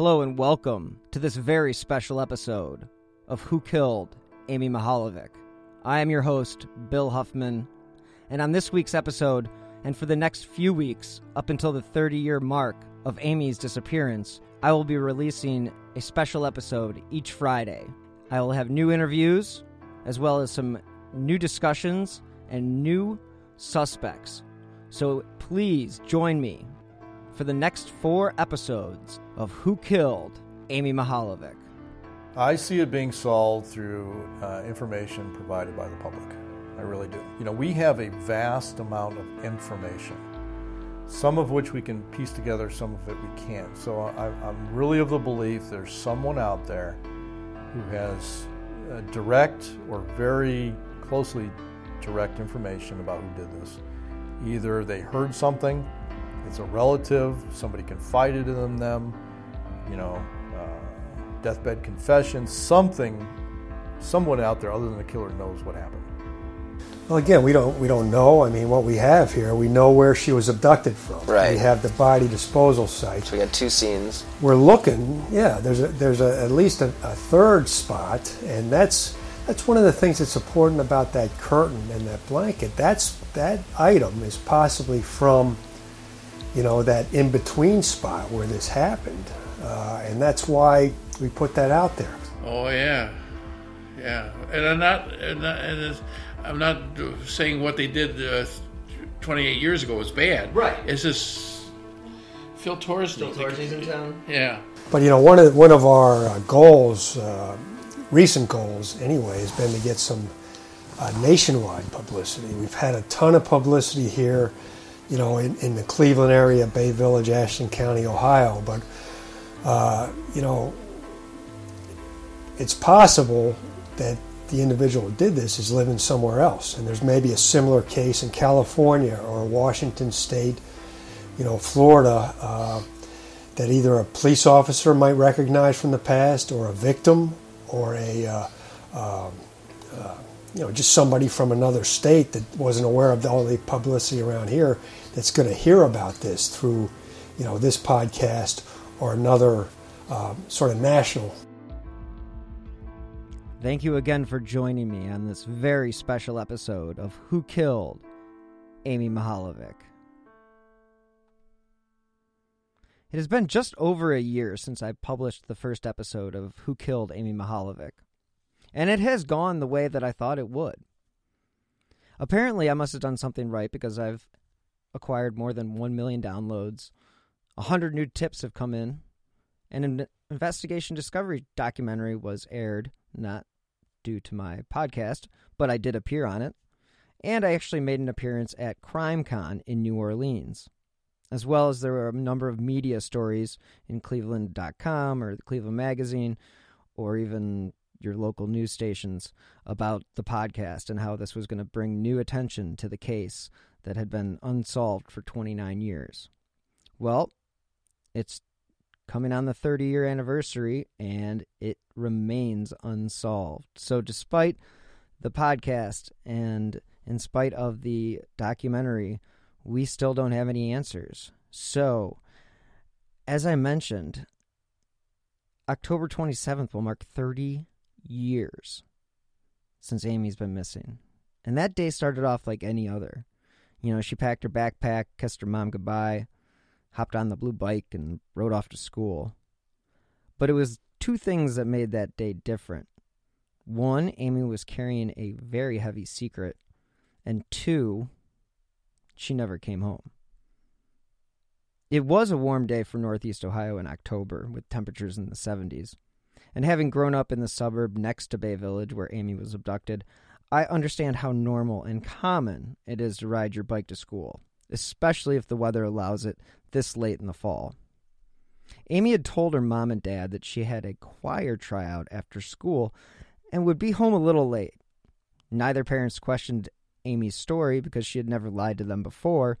Hello and welcome to this very special episode of Who Killed Amy Mihaljevic. I am your host, Bill Huffman, and on this week's episode, and for the next few weeks, up until the 30 year mark of Amy's disappearance, I will be releasing a special episode each Friday. I will have new interviews, as well as some new discussions and new suspects. So please join me for the next four episodes of Who Killed Amy Mihaljevic. I see it being solved through uh, information provided by the public. I really do. You know, we have a vast amount of information, some of which we can piece together, some of it we can't. So I, I'm really of the belief there's someone out there who has uh, direct or very closely direct information about who did this. Either they heard something, it's a relative, somebody confided in them, you know, uh, deathbed confession, something, someone out there other than the killer knows what happened. Well, again, we don't we don't know. I mean, what we have here, we know where she was abducted from. Right. We have the body disposal site. So we got two scenes. We're looking. Yeah, there's a there's a, at least a, a third spot, and that's that's one of the things that's important about that curtain and that blanket. That's that item is possibly from, you know, that in between spot where this happened, uh, and that's why we put that out there. Oh yeah, yeah. And I'm not, and, and it's, I'm not saying what they did uh, 28 years ago was bad. Right. It's just Phil Torres. Phil Torres is in town? Yeah. But you know, one of one of our uh, goals, uh, recent goals anyway, has been to get some uh, nationwide publicity. We've had a ton of publicity here, you know, in, in the Cleveland area, Bay Village, Ashland County, Ohio. But uh, you know, it's possible that the individual who did this is living somewhere else, and there's maybe a similar case in California or Washington State, you know, Florida. Uh, that either a police officer might recognize from the past, or a victim, or a uh, um, uh, you know just somebody from another state that wasn't aware of all the publicity around here that's going to hear about this through you know this podcast or another uh, sort of national. Thank you again for joining me on this very special episode of Who Killed Amy Mihaljevic. It has been just over a year since I published the first episode of Who Killed Amy Mihaljevic, and it has gone the way that I thought it would. Apparently, I must have done something right because I've acquired more than 1 million downloads, 100 new tips have come in, and an investigation discovery documentary was aired, not due to my podcast, but I did appear on it, and I actually made an appearance at CrimeCon in New Orleans as well as there were a number of media stories in Cleveland.com or the Cleveland Magazine or even your local news stations about the podcast and how this was going to bring new attention to the case that had been unsolved for 29 years. Well, it's coming on the 30 year anniversary and it remains unsolved. So, despite the podcast and in spite of the documentary, we still don't have any answers. So, as I mentioned, October 27th will mark 30 years since Amy's been missing. And that day started off like any other. You know, she packed her backpack, kissed her mom goodbye, hopped on the blue bike, and rode off to school. But it was two things that made that day different. One, Amy was carrying a very heavy secret, and two, she never came home. It was a warm day for Northeast Ohio in October, with temperatures in the 70s. And having grown up in the suburb next to Bay Village where Amy was abducted, I understand how normal and common it is to ride your bike to school, especially if the weather allows it this late in the fall. Amy had told her mom and dad that she had a choir tryout after school and would be home a little late. Neither parents questioned Amy's story because she had never lied to them before,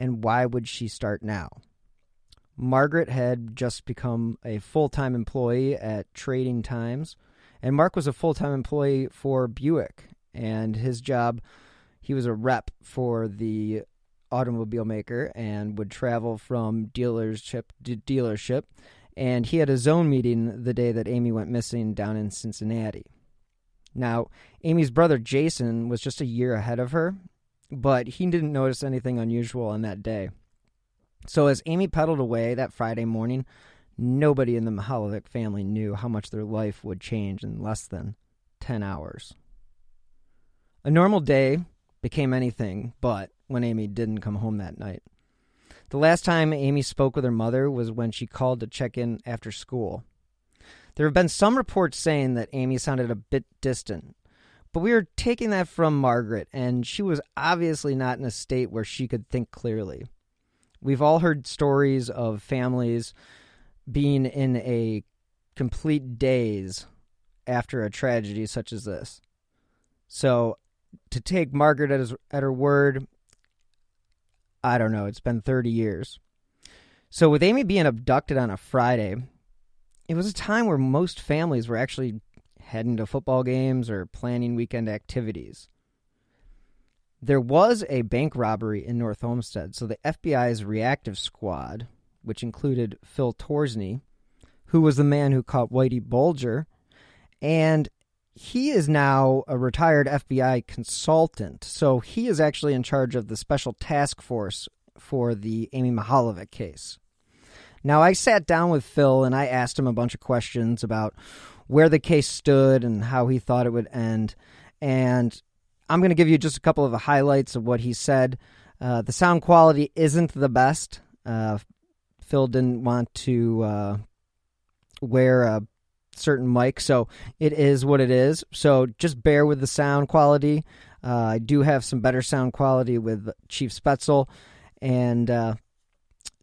and why would she start now? Margaret had just become a full time employee at Trading Times, and Mark was a full time employee for Buick. And his job, he was a rep for the automobile maker and would travel from dealership to dealership. And he had a zone meeting the day that Amy went missing down in Cincinnati. Now, Amy's brother Jason was just a year ahead of her, but he didn't notice anything unusual on that day. So as Amy pedaled away that Friday morning, nobody in the Mihaljevic family knew how much their life would change in less than 10 hours. A normal day became anything but when Amy didn't come home that night. The last time Amy spoke with her mother was when she called to check in after school. There have been some reports saying that Amy sounded a bit distant, but we were taking that from Margaret, and she was obviously not in a state where she could think clearly. We've all heard stories of families being in a complete daze after a tragedy such as this. So, to take Margaret at, his, at her word, I don't know, it's been 30 years. So, with Amy being abducted on a Friday, it was a time where most families were actually heading to football games or planning weekend activities. There was a bank robbery in North Olmsted, so the FBI's reactive squad, which included Phil Torsney, who was the man who caught Whitey Bulger, and he is now a retired FBI consultant. So he is actually in charge of the special task force for the Amy Mihaljevic case. Now, I sat down with Phil and I asked him a bunch of questions about where the case stood and how he thought it would end. And I'm going to give you just a couple of the highlights of what he said. Uh, the sound quality isn't the best. Uh, Phil didn't want to uh, wear a certain mic, so it is what it is. So just bear with the sound quality. Uh, I do have some better sound quality with Chief Spaetzel, and uh,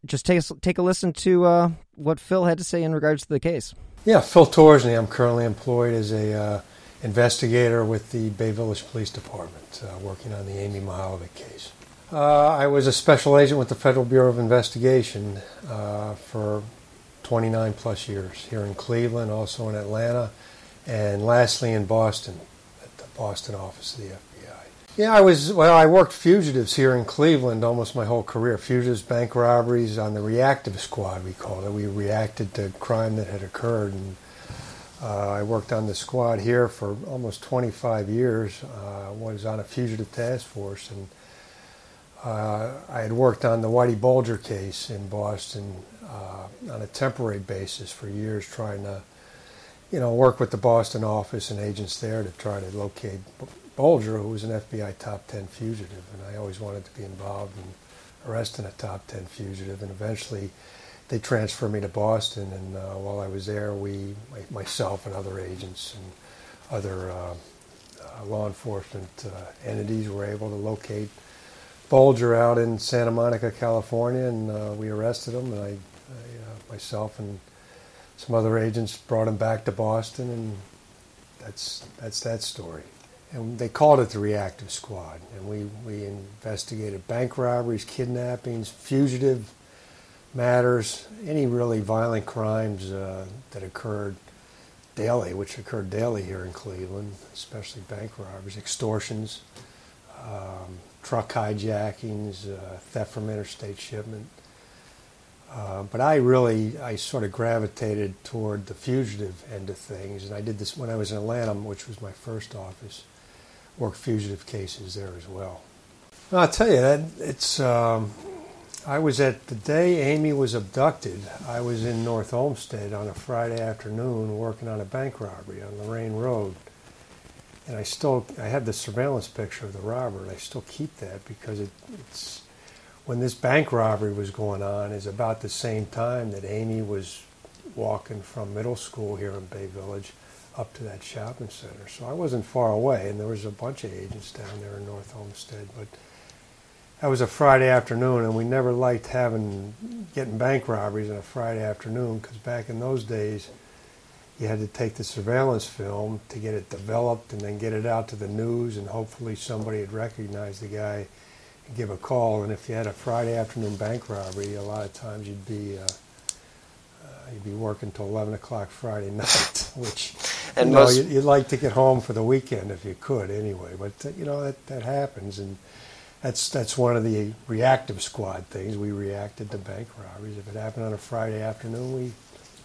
just take a, take a listen to uh, what Phil had to say in regards to the case. Yeah, Phil Torsney. I'm currently employed as a investigator with the Bay Village Police Department, uh, working on the Amy Mihaljevic case. Uh, I was a special agent with the Federal Bureau of Investigation uh, for 29 plus years here in Cleveland, also in Atlanta, and lastly in Boston, at the Boston office of the FBI. Yeah, I was, well, I worked fugitives here in Cleveland almost my whole career. Fugitives, bank robberies on the reactive squad, we called it. We reacted to crime that had occurred and uh, I worked on the squad here for almost 25 years. Uh, was on a fugitive task force, and uh, I had worked on the Whitey Bulger case in Boston uh, on a temporary basis for years, trying to, you know, work with the Boston office and agents there to try to locate Bulger, who was an FBI top 10 fugitive, and I always wanted to be involved in arresting a top 10 fugitive, and eventually they transferred me to Boston, and uh, while I was there, we, myself and other agents and other uh, uh, law enforcement uh, entities were able to locate Bulger out in Santa Monica, California, and uh, we arrested him. And I, I uh, myself and some other agents brought him back to Boston, and that's that's that story. And they called it the Reactive Squad, and we we investigated bank robberies, kidnappings, fugitive matters, any really violent crimes uh, that occurred daily, which occurred daily here in Cleveland, especially bank robberies, extortions, um, truck hijackings, uh, theft from interstate shipment. Uh, but I really, I sort of gravitated toward the fugitive end of things, and I did this when I was in Atlanta, which was my first office. Worked fugitive cases there as well. I'll tell you that it's um, I was at the day Amy was abducted. I was in North Olmsted on a Friday afternoon working on a bank robbery on Lorain Road. And I still I have the surveillance picture of the robber, and I still keep that because it, it's when this bank robbery was going on is about the same time that Amy was walking from middle school here in Bay Village up to that shopping center. So I wasn't far away, and there was a bunch of agents down there in North Olmsted. But that was a Friday afternoon, and we never liked having getting bank robberies on a Friday afternoon because back in those days, you had to take the surveillance film to get it developed and then get it out to the news, and hopefully somebody had recognized the guy give a call. And if you had a Friday afternoon bank robbery, a lot of times you'd be uh, you'd be working till 11 o'clock Friday night, which and you know, most... you'd, like to get home for the weekend if you could anyway. But, uh, you know, that, that happens. And that's, that's one of the reactive squad things. We reacted to bank robberies. If it happened on a Friday afternoon, we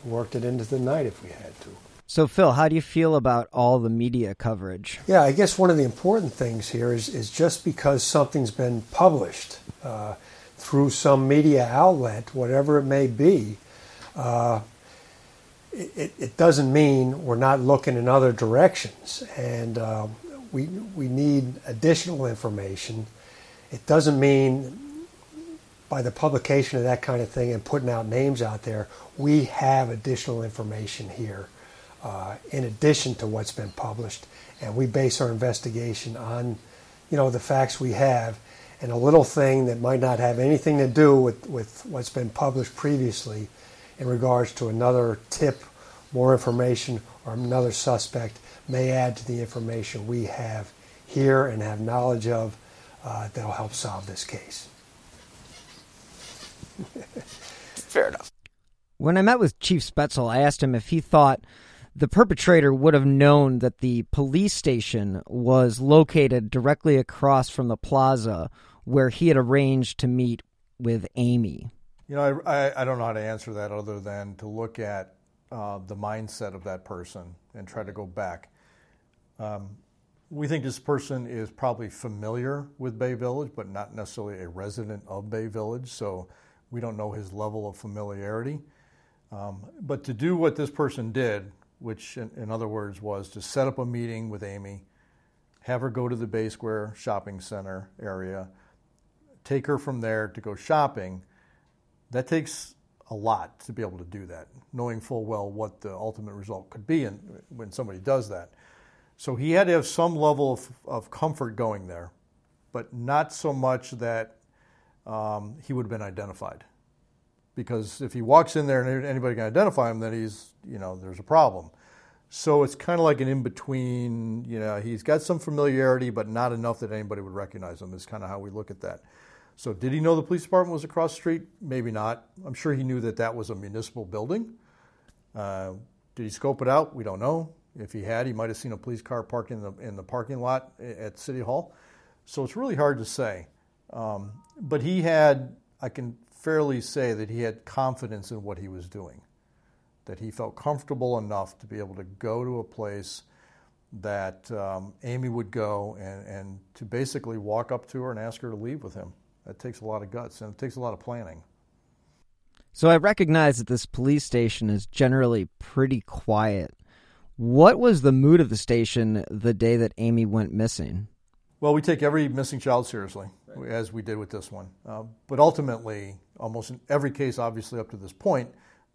worked it into the night if we had to. So, Phil, how do you feel about all the media coverage? Yeah, I guess one of the important things here is, is just because something's been published uh, through some media outlet, whatever it may be, uh, it, it, doesn't mean we're not looking in other directions. And uh, we, we need additional information. It doesn't mean by the publication of that kind of thing and putting out names out there, we have additional information here uh, in addition to what's been published. And we base our investigation on, you know, the facts we have. And a little thing that might not have anything to do with, with what's been published previously in regards to another tip, more information, or another suspect may add to the information we have here and have knowledge of uh, that'll help solve this case. Fair enough. When I met with Chief Spaetzel, I asked him if he thought the perpetrator would have known that the police station was located directly across from the plaza where he had arranged to meet with Amy. You know, I, I, I, don't know how to answer that other than to look at uh, the mindset of that person and try to go back. Um, we think this person is probably familiar with Bay Village, but not necessarily a resident of Bay Village, so we don't know his level of familiarity. Um, but to do what this person did, which in, in other words was to set up a meeting with Amy, have her go to the Bay Square shopping center area, take her from there to go shopping that takes a lot to be able to do that, knowing full well what the ultimate result could be and when somebody does that. So he had to have some level of, of comfort going there, but not so much that um, he would have been identified. Because if he walks in there and anybody can identify him, then he's, you know, there's a problem. So it's kind of like an in between, you know, he's got some familiarity, but not enough that anybody would recognize him, is kind of how we look at that. So, did he know the police department was across the street? Maybe not. I'm sure he knew that that was a municipal building. Uh, did he scope it out? We don't know. If he had, he might have seen a police car parked in the, in the parking lot at City Hall. So, it's really hard to say. Um, but he had, I can fairly say that he had confidence in what he was doing, that he felt comfortable enough to be able to go to a place that um, Amy would go and, and to basically walk up to her and ask her to leave with him. That takes a lot of guts and it takes a lot of planning. So I recognize that this police station is generally pretty quiet. What was the mood of the station the day that Amy went missing? Well, we take every missing child seriously, as we did with this one. Uh, but ultimately, almost in every case, obviously up to this point,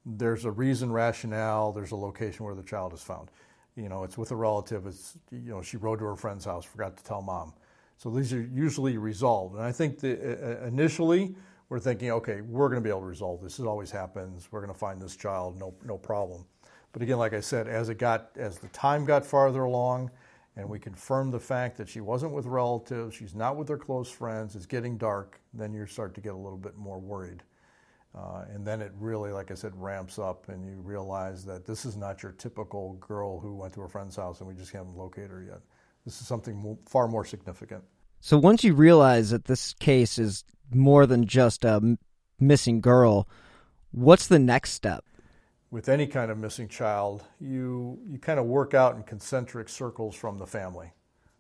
there's a reason, rationale, there's a location where the child is found. You know, it's with a relative. It's you know, she rode to her friend's house, forgot to tell mom. So these are usually resolved. And I think that uh, uh, initially we're thinking, okay, we're going to be able to resolve this. This always happens. We're going to find this child, no, no problem. But again, like I said, as it got, as the time got farther along, and we confirm the fact that she wasn't with relatives, she's not with her close friends, it's getting dark, then you start to get a little bit more worried. Uh, and then it really, like I said, ramps up, and you realize that this is not your typical girl who went to her friend's house and we just haven't located her yet. This is something far more significant. So once you realize that this case is more than just a missing girl, what's the next step? With any kind of missing child, you you kind of work out in concentric circles from the family.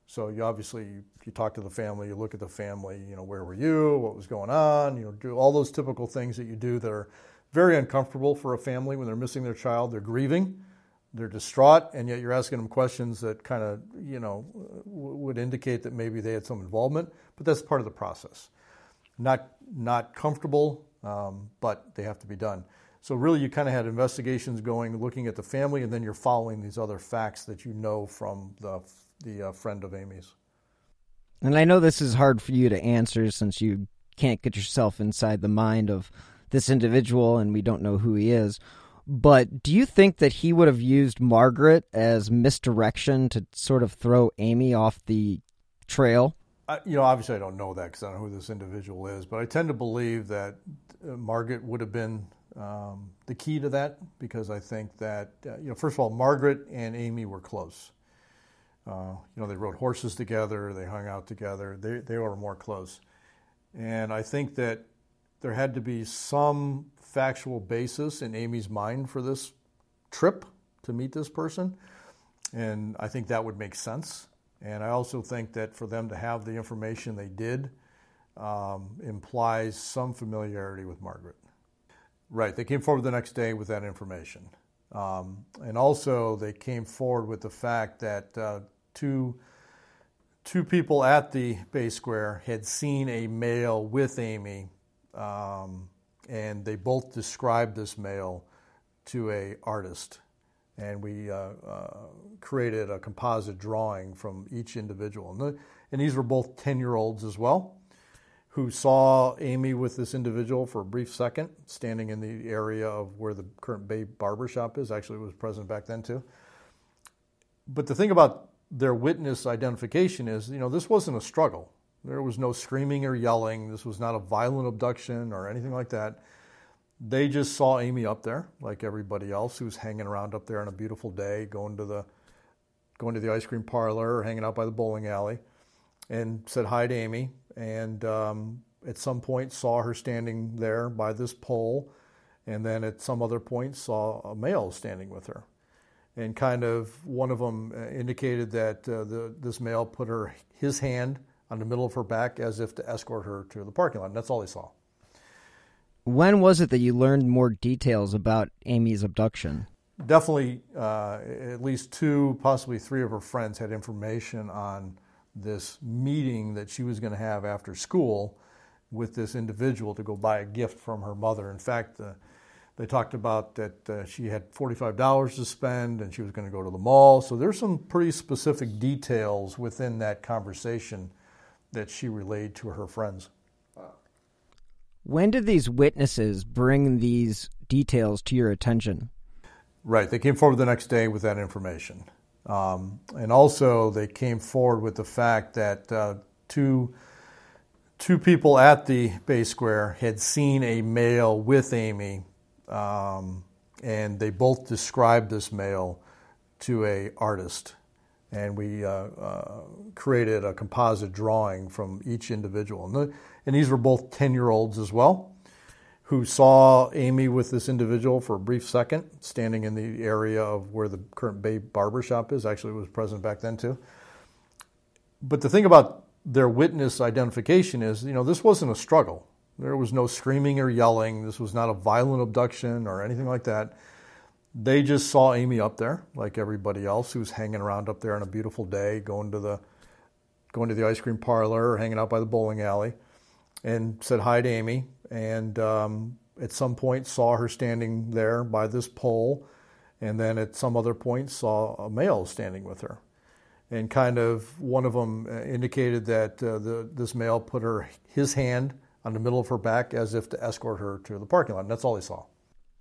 So you obviously you, talk to the family, you look at the family, you know, where were you, what was going on, you know, do all those typical things that you do that are very uncomfortable for a family when they're missing their child, they're grieving, they're distraught, and yet you're asking them questions that kind of, you know, would indicate that maybe they had some involvement, but that's part of the process. Not not comfortable, um, but they have to be done. So really, you kind of had investigations going, looking at the family, and then you're following these other facts that you know from the the uh, friend of Amy's. And I know this is hard for you to answer since you can't get yourself inside the mind of this individual, and we don't know who he is. But do you think that he would have used Margaret as misdirection to sort of throw Amy off the trail? I, you know, obviously, I don't know that because I don't know who this individual is, but I tend to believe that uh, Margaret would have been um, the key to that because I think that, uh, you know, first of all, Margaret and Amy were close. Uh, you know, they rode horses together, they hung out together, they, they were more close. And I think that there had to be some factual basis in Amy's mind for this trip to meet this person. And I think that would make sense. And I also think that for them to have the information they did um, implies some familiarity with Margaret. Right, they came forward the next day with that information. Um, and also, they came forward with the fact that uh, two, two people at the Bay Square had seen a male with Amy, um, and they both described this male to a artist. And we uh, uh, created a composite drawing from each individual. And, the, and these were both 10 year olds as well who saw Amy with this individual for a brief second, standing in the area of where the current Bay Barber Shop is. Actually, was present back then too. But the thing about their witness identification is, you know, this wasn't a struggle. There was no screaming or yelling. This was not a violent abduction or anything like that. They just saw Amy up there, like everybody else who's hanging around up there on a beautiful day, going to the going to the ice cream parlor or hanging out by the bowling alley, and said hi to Amy and um, at some point saw her standing there by this pole, and then at some other point saw a male standing with her. And kind of one of them uh, indicated that uh, the, this male put her his hand on the middle of her back as if to escort her to the parking lot. And that's all he saw. When was it that you learned more details about Amy's abduction? Definitely, uh, at least two, possibly three of her friends had information on this meeting that she was going to have after school with this individual to go buy a gift from her mother. In fact, uh, they talked about that uh, she had $45 to spend and she was going to go to the mall. So there's some pretty specific details within that conversation that she relayed to her friends. When did these witnesses bring these details to your attention? Right. They came forward the next day with that information. Um, and also, they came forward with the fact that uh, two, two people at the Bay Square had seen a male with Amy, um, and they both described this male to a artist. And we uh, uh, created a composite drawing from each individual. And, the, and these were both 10 year olds as well who saw Amy with this individual for a brief second, standing in the area of where the current Bay Barber Shop is. Actually, was present back then too. But the thing about their witness identification is, you know, this wasn't a struggle. There was no screaming or yelling. This was not a violent abduction or anything like that. They just saw Amy up there, like everybody else who was hanging around up there on a beautiful day, going to the going to the ice cream parlor or hanging out by the bowling alley, and said hi to Amy and um, at some point saw her standing there by this pole, and then at some other point saw a male standing with her. And kind of one of them uh, indicated that uh, the, this male put her his hand on the middle of her back as if to escort her to the parking lot. And that's all he saw.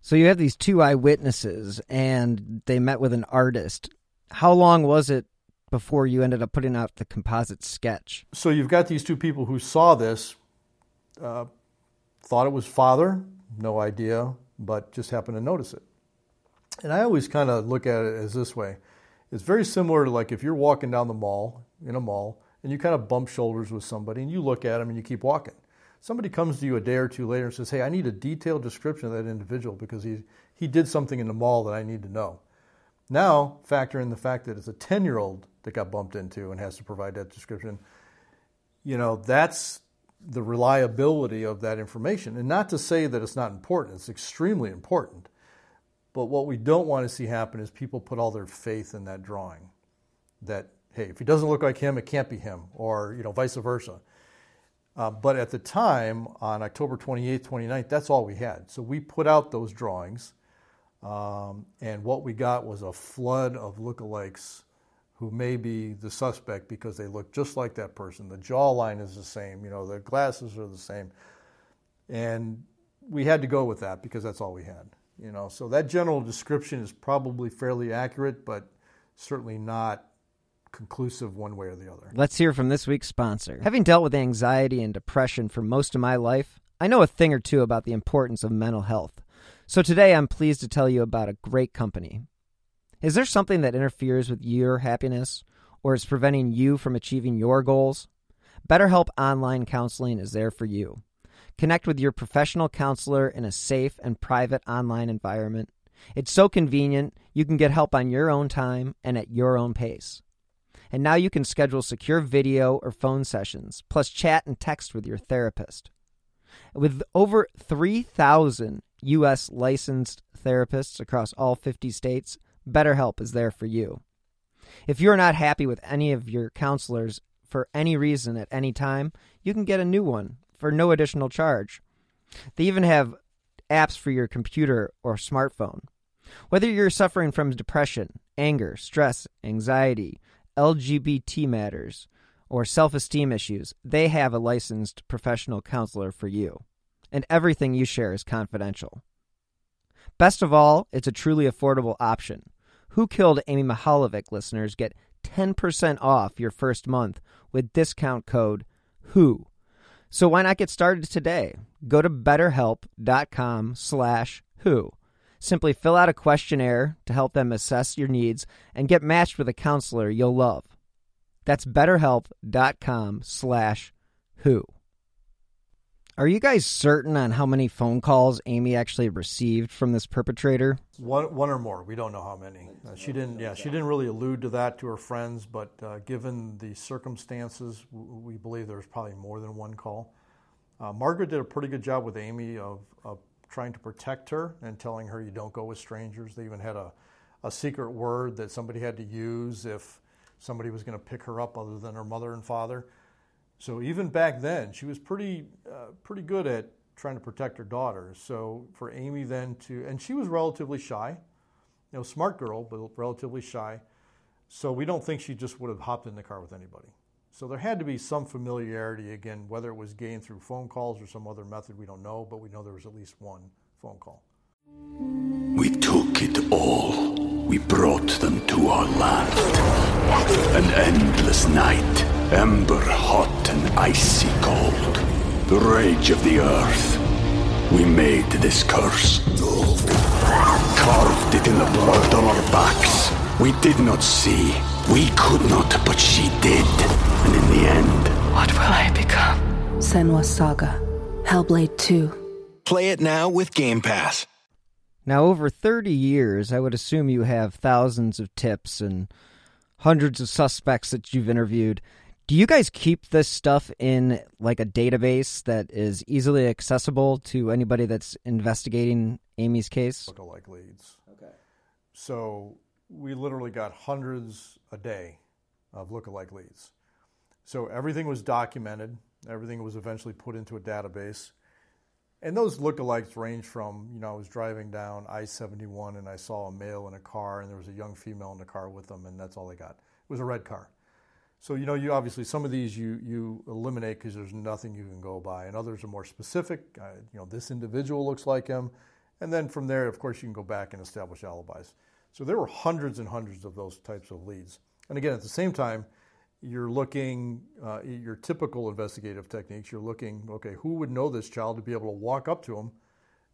So you have these two eyewitnesses, and they met with an artist. How long was it before you ended up putting out the composite sketch? So you've got these two people who saw this. Uh, thought it was father, no idea, but just happened to notice it. And I always kind of look at it as this way. It's very similar to like if you're walking down the mall, in a mall, and you kind of bump shoulders with somebody and you look at them and you keep walking. Somebody comes to you a day or two later and says, Hey, I need a detailed description of that individual because he, he did something in the mall that I need to know. Now, factor in the fact that it's a 10 year old that got bumped into and has to provide that description. You know, that's the reliability of that information. And not to say that it's not important, it's extremely important. But what we don't want to see happen is people put all their faith in that drawing. That, hey, if he doesn't look like him, it can't be him, or, you know, vice versa. Uh, but at the time, on October 28th, 29th, that's all we had. So we put out those drawings, um, and what we got was a flood of lookalikes who may be the suspect because they look just like that person. The jawline is the same, you know, the glasses are the same. And we had to go with that because that's all we had. You know, so that general description is probably fairly accurate, but certainly not conclusive one way or the other. Let's hear from this week's sponsor. Having dealt with anxiety and depression for most of my life, I know a thing or two about the importance of mental health. So today I'm pleased to tell you about a great company. Is there something that interferes with your happiness or is preventing you from achieving your goals? BetterHelp Online Counseling is there for you. Connect with your professional counselor in a safe and private online environment. It's so convenient, you can get help on your own time and at your own pace. And now you can schedule secure video or phone sessions, plus chat and text with your therapist. With over 3,000 U.S. licensed therapists across all 50 states, BetterHelp is there for you. If you're not happy with any of your counselors for any reason at any time, you can get a new one for no additional charge. They even have apps for your computer or smartphone. Whether you're suffering from depression, anger, stress, anxiety, LGBT matters, or self esteem issues, they have a licensed professional counselor for you. And everything you share is confidential. Best of all, it's a truly affordable option. Who Killed Amy Mihaljevic listeners get 10% off your first month with discount code WHO. So why not get started today? Go to betterhelp.com slash who. Simply fill out a questionnaire to help them assess your needs and get matched with a counselor you'll love. That's betterhelp.com slash who. Are you guys certain on how many phone calls Amy actually received from this perpetrator? One, one or more. We don't know how many. Uh, she didn't. Yeah, she didn't really allude to that to her friends, but uh, given the circumstances, we believe there was probably more than one call. Uh, Margaret did a pretty good job with Amy of, of, trying to protect her and telling her you don't go with strangers. They even had a, a secret word that somebody had to use if somebody was going to pick her up other than her mother and father. So even back then, she was pretty uh, pretty good at trying to protect her daughter. So for Amy then to, and she was relatively shy, you know, smart girl, but relatively shy. So we don't think she just would have hopped in the car with anybody. So there had to be some familiarity again, whether it was gained through phone calls or some other method, we don't know, but we know there was at least one phone call. We took it all. We brought them to our land. An endless night Ember hot and icy cold. The rage of the earth. We made this curse. Carved it in the blood on our backs. We did not see. We could not, but she did. And in the end... What will I become? Senua's Saga. Hellblade 2. Play it now with Game Pass. Now, over 30 years, I would assume you have thousands of tips and hundreds of suspects that you've interviewed. Do you guys keep this stuff in like a database that is easily accessible to anybody that's investigating Amy's case? Lookalike leads. Okay. So we literally got hundreds a day of lookalike leads. So everything was documented. Everything was eventually put into a database. And those lookalikes range from, you know, I was driving down I 71 and I saw a male in a car and there was a young female in the car with them, and that's all they got. It was a red car. So you know, you obviously some of these you you eliminate because there's nothing you can go by, and others are more specific. Uh, you know, this individual looks like him, and then from there, of course, you can go back and establish alibis. So there were hundreds and hundreds of those types of leads. And again, at the same time, you're looking uh, your typical investigative techniques. You're looking, okay, who would know this child to be able to walk up to him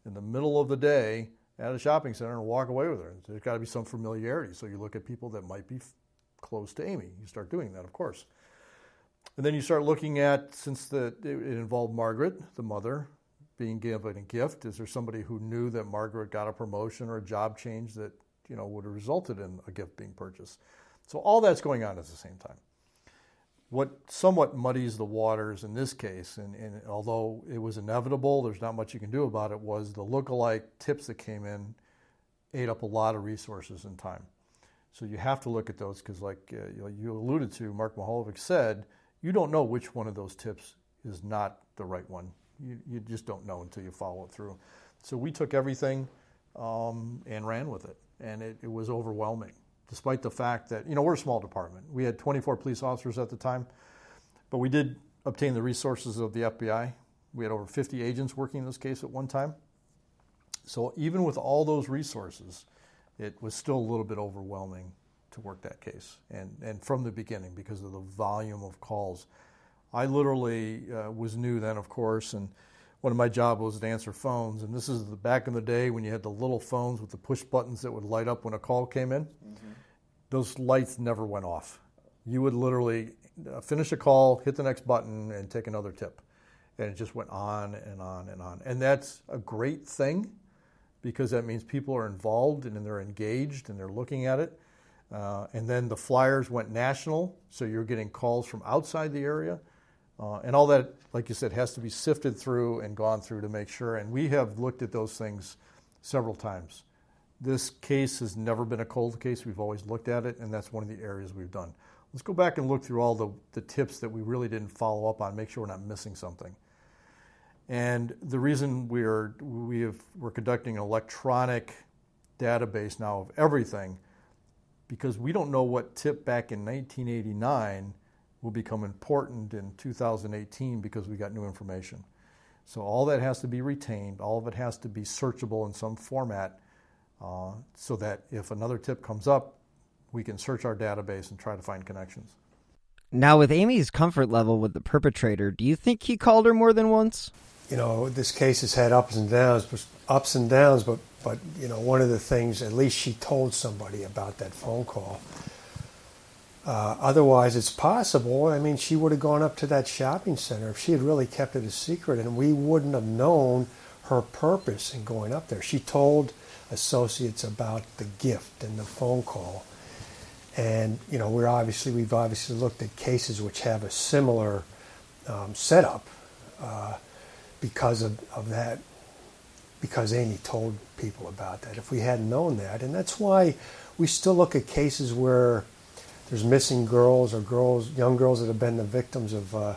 in the middle of the day at a shopping center and walk away with her? There's got to be some familiarity. So you look at people that might be close to Amy. You start doing that, of course. And then you start looking at, since the, it involved Margaret, the mother, being given a gift, is there somebody who knew that Margaret got a promotion or a job change that you know would have resulted in a gift being purchased. So all that's going on at the same time. What somewhat muddies the waters in this case, and, and although it was inevitable, there's not much you can do about it, was the look-alike tips that came in ate up a lot of resources and time. So you have to look at those because, like uh, you alluded to, Mark Mihaljevic said, you don't know which one of those tips is not the right one. You, you just don't know until you follow it through. So we took everything um, and ran with it, and it, it was overwhelming despite the fact that, you know, we're a small department. We had 24 police officers at the time, but we did obtain the resources of the FBI. We had over 50 agents working in this case at one time. So even with all those resources, it was still a little bit overwhelming to work that case, and, and from the beginning because of the volume of calls. I literally uh, was new then, of course, and one of my jobs was to answer phones. And this is the back in the day when you had the little phones with the push buttons that would light up when a call came in. Mm-hmm those lights never went off. You would literally uh, finish a call, hit the next button, and take another tip. And it just went on and on and on. And that's a great thing because that means people are involved and they're engaged and they're looking at it. Uh, and then the flyers went national, so you're getting calls from outside the area. Uh, and all that, like you said, has to be sifted through and gone through to make sure. And we have looked at those things several times. This case has never been a cold case. We've always looked at it, and that's one of the areas we've done. Let's go back and look through all the, the tips that we really didn't follow up on, make sure we're not missing something. And the reason we're, we have, we're conducting an electronic database now of everything, because we don't know what tip back in 1989 will become important in 2018 because we got new information. So all that has to be retained, all of it has to be searchable in some format uh, so that if another tip comes up, we can search our database and try to find connections. Now, with Amy's comfort level with the perpetrator, do you think he called her more than once? You know, this case has had ups and downs, ups and downs, but but you know, one of the things, at least she told somebody about that phone call. Uh, otherwise, it's possible. I mean, she would have gone up to that shopping center if she had really kept it a secret, and we wouldn't have known her purpose in going up there. She told associates about the gift and the phone call. And you know, we're obviously we've obviously looked at cases which have a similar um, setup uh, because of, of that. Because Amy told people about that. If we hadn't known that, and that's why we still look at cases where there's missing girls or girls, young girls that have been the victims of uh,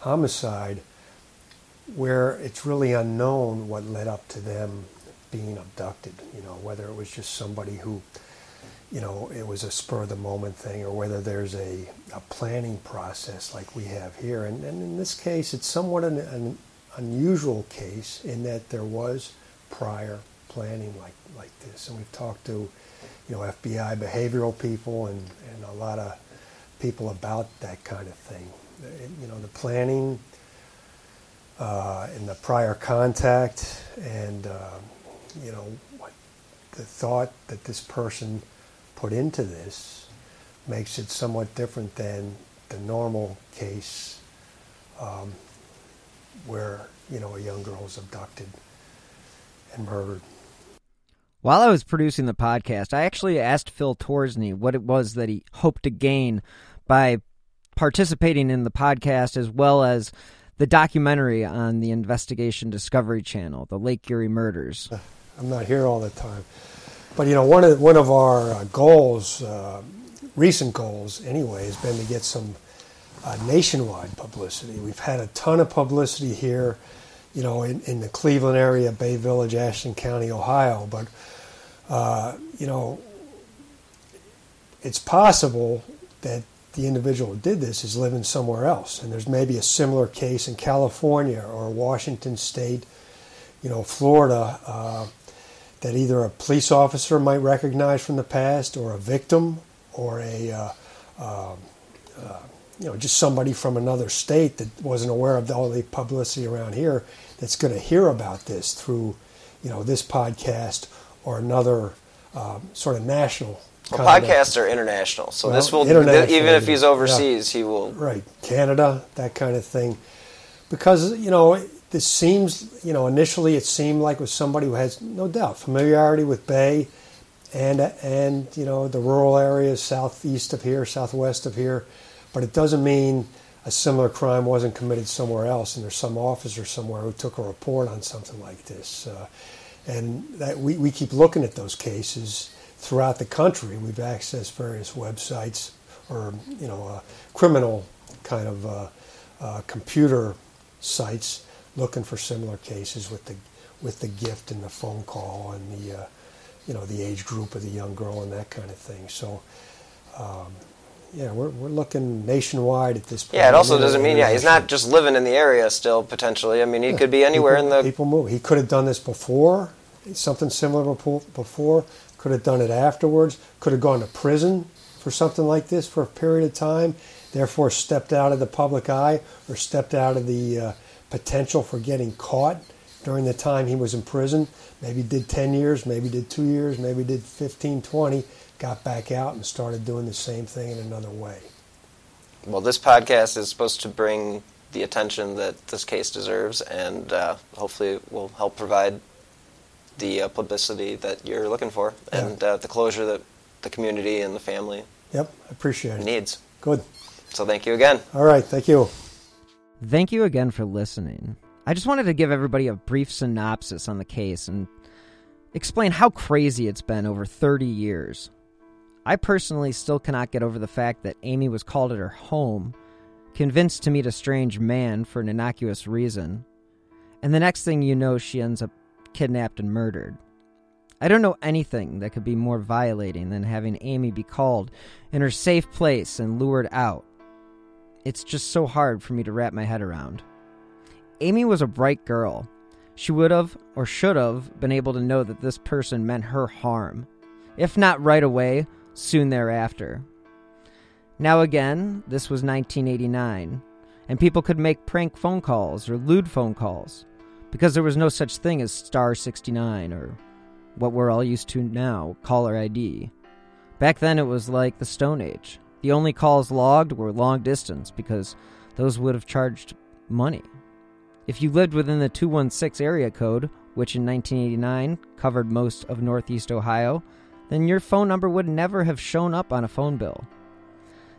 homicide, where it's really unknown what led up to them being abducted, you know, whether it was just somebody who, you know, it was a spur of the moment thing or whether there's a, a planning process like we have here. And, and in this case, it's somewhat an, an unusual case in that there was prior planning like, like this. And we've talked to, you know, FBI behavioral people and, and a lot of people about that kind of thing. You know, the planning uh, and the prior contact and uh, you know, what the thought that this person put into this makes it somewhat different than the normal case um, where, you know, a young girl was abducted and murdered. While I was producing the podcast, I actually asked Phil Torsney what it was that he hoped to gain by participating in the podcast as well as the documentary on the Investigation Discovery Channel, the Lake Erie Murders. I'm not here all the time. But you know, one of one of our uh, goals, uh, recent goals anyway, has been to get some uh, nationwide publicity. We've had a ton of publicity here, you know, in, in the Cleveland area, Bay Village, Ashland County, Ohio. But uh, you know, it's possible that the individual who did this is living somewhere else, and there's maybe a similar case in California or Washington State, you know, Florida uh, that either a police officer might recognize from the past, or a victim, or a uh, uh, uh, you know just somebody from another state that wasn't aware of all the publicity around here that's going to hear about this through you know this podcast or another um, sort of national. Well, podcasts of, are international, so well, this will even if he's overseas, yeah, he will right Canada that kind of thing. Because you know this seems, you know, initially it seemed like it was somebody who has no doubt familiarity with Bay and and you know the rural areas southeast of here, southwest of here, but it doesn't mean a similar crime wasn't committed somewhere else, and there's some officer somewhere who took a report on something like this. Uh, and that we, we keep looking at those cases throughout the country. We've accessed various websites or you know uh, criminal kind of uh, uh, computer sites looking for similar cases with the with the gift and the phone call and the uh, you know the age group of the young girl and that kind of thing. So. Um, yeah, we're, we're looking nationwide at this point. Yeah, it also doesn't mean yeah he's not just living in the area still potentially. I mean, he yeah, could be anywhere people, in the people move. He could have done this before, something similar before. Could have done it afterwards. Could have gone to prison for something like this for a period of time. Therefore, stepped out of the public eye or stepped out of the uh, potential for getting caught during the time he was in prison. Maybe did 10 years, maybe did two years, maybe did 15, 20 got back out and started doing the same thing in another way. Well, this podcast is supposed to bring the attention that this case deserves, and uh, hopefully will help provide the uh, publicity that you're looking for yeah. and uh, the closure that the community and the family yep, appreciate it. needs. Good. So thank you again. All right, thank you. Thank you again for listening. I just wanted to give everybody a brief synopsis on the case and explain how crazy it's been over 30 years. I personally still cannot get over the fact that Amy was called at her home, convinced to meet a strange man for an innocuous reason, and the next thing you know, she ends up kidnapped and murdered. I don't know anything that could be more violating than having Amy be called in her safe place and lured out. It's just so hard for me to wrap my head around. Amy was a bright girl. She would have, or should have, been able to know that this person meant her harm. If not right away, soon thereafter. Now, again, this was 1989, and people could make prank phone calls or lewd phone calls because there was no such thing as Star 69 or what we're all used to now, caller ID. Back then, it was like the Stone Age. The only calls logged were long distance because those would have charged money. If you lived within the 216 area code, which in 1989 covered most of Northeast Ohio, then your phone number would never have shown up on a phone bill.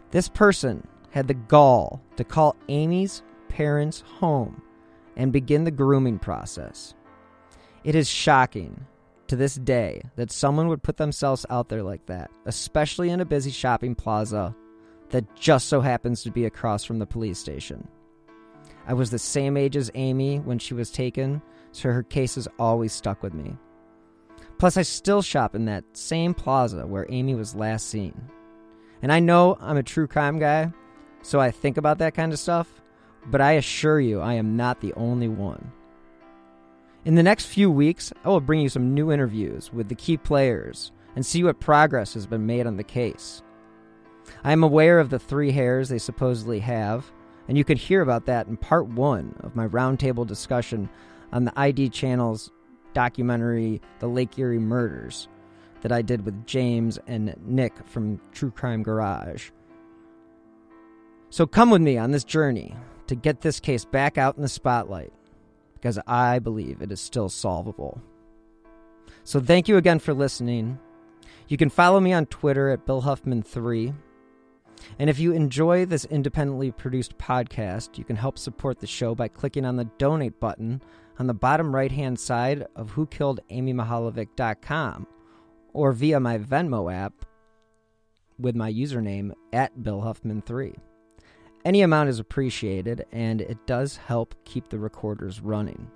This person had the gall to call Amy's parents home and begin the grooming process. It is shocking to this day that someone would put themselves out there like that, especially in a busy shopping plaza that just so happens to be across from the police station. I was the same age as Amy when she was taken, so her case has always stuck with me. Plus, I still shop in that same plaza where Amy was last seen. And I know I'm a true crime guy, so I think about that kind of stuff, but I assure you I am not the only one. In the next few weeks, I will bring you some new interviews with the key players and see what progress has been made on the case. I am aware of the three hairs they supposedly have, and you could hear about that in part one of my roundtable discussion on the ID channel's documentary, The Lake Erie Murders, that I did with James and Nick from True Crime Garage. So come with me on this journey to get this case back out in the spotlight because I believe it is still solvable. So thank you again for listening. You can follow me on Twitter at Bill Huffman3. And if you enjoy this independently produced podcast, you can help support the show by clicking on the donate button on the bottom right hand side of whokilledamymihaljevic.com or via my Venmo app with my username at BillHuffman3. Any amount is appreciated and it does help keep the recorders running.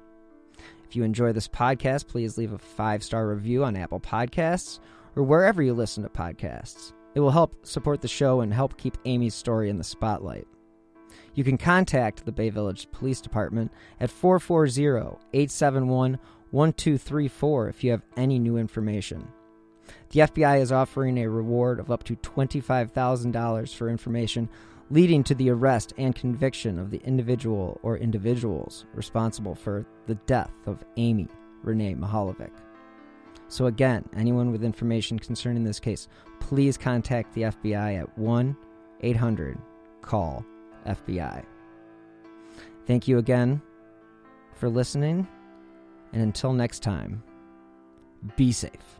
If you enjoy this podcast, please leave a five star review on Apple Podcasts or wherever you listen to podcasts. It will help support the show and help keep Amy's story in the spotlight. You can contact the Bay Village Police Department at 440 871 1234 if you have any new information. The FBI is offering a reward of up to $25,000 for information leading to the arrest and conviction of the individual or individuals responsible for the death of Amy Renee Mihaljevic. So, again, anyone with information concerning this case, please contact the FBI at 1 800 CALL FBI. Thank you again for listening, and until next time, be safe.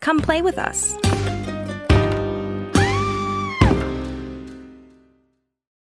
Come play with us.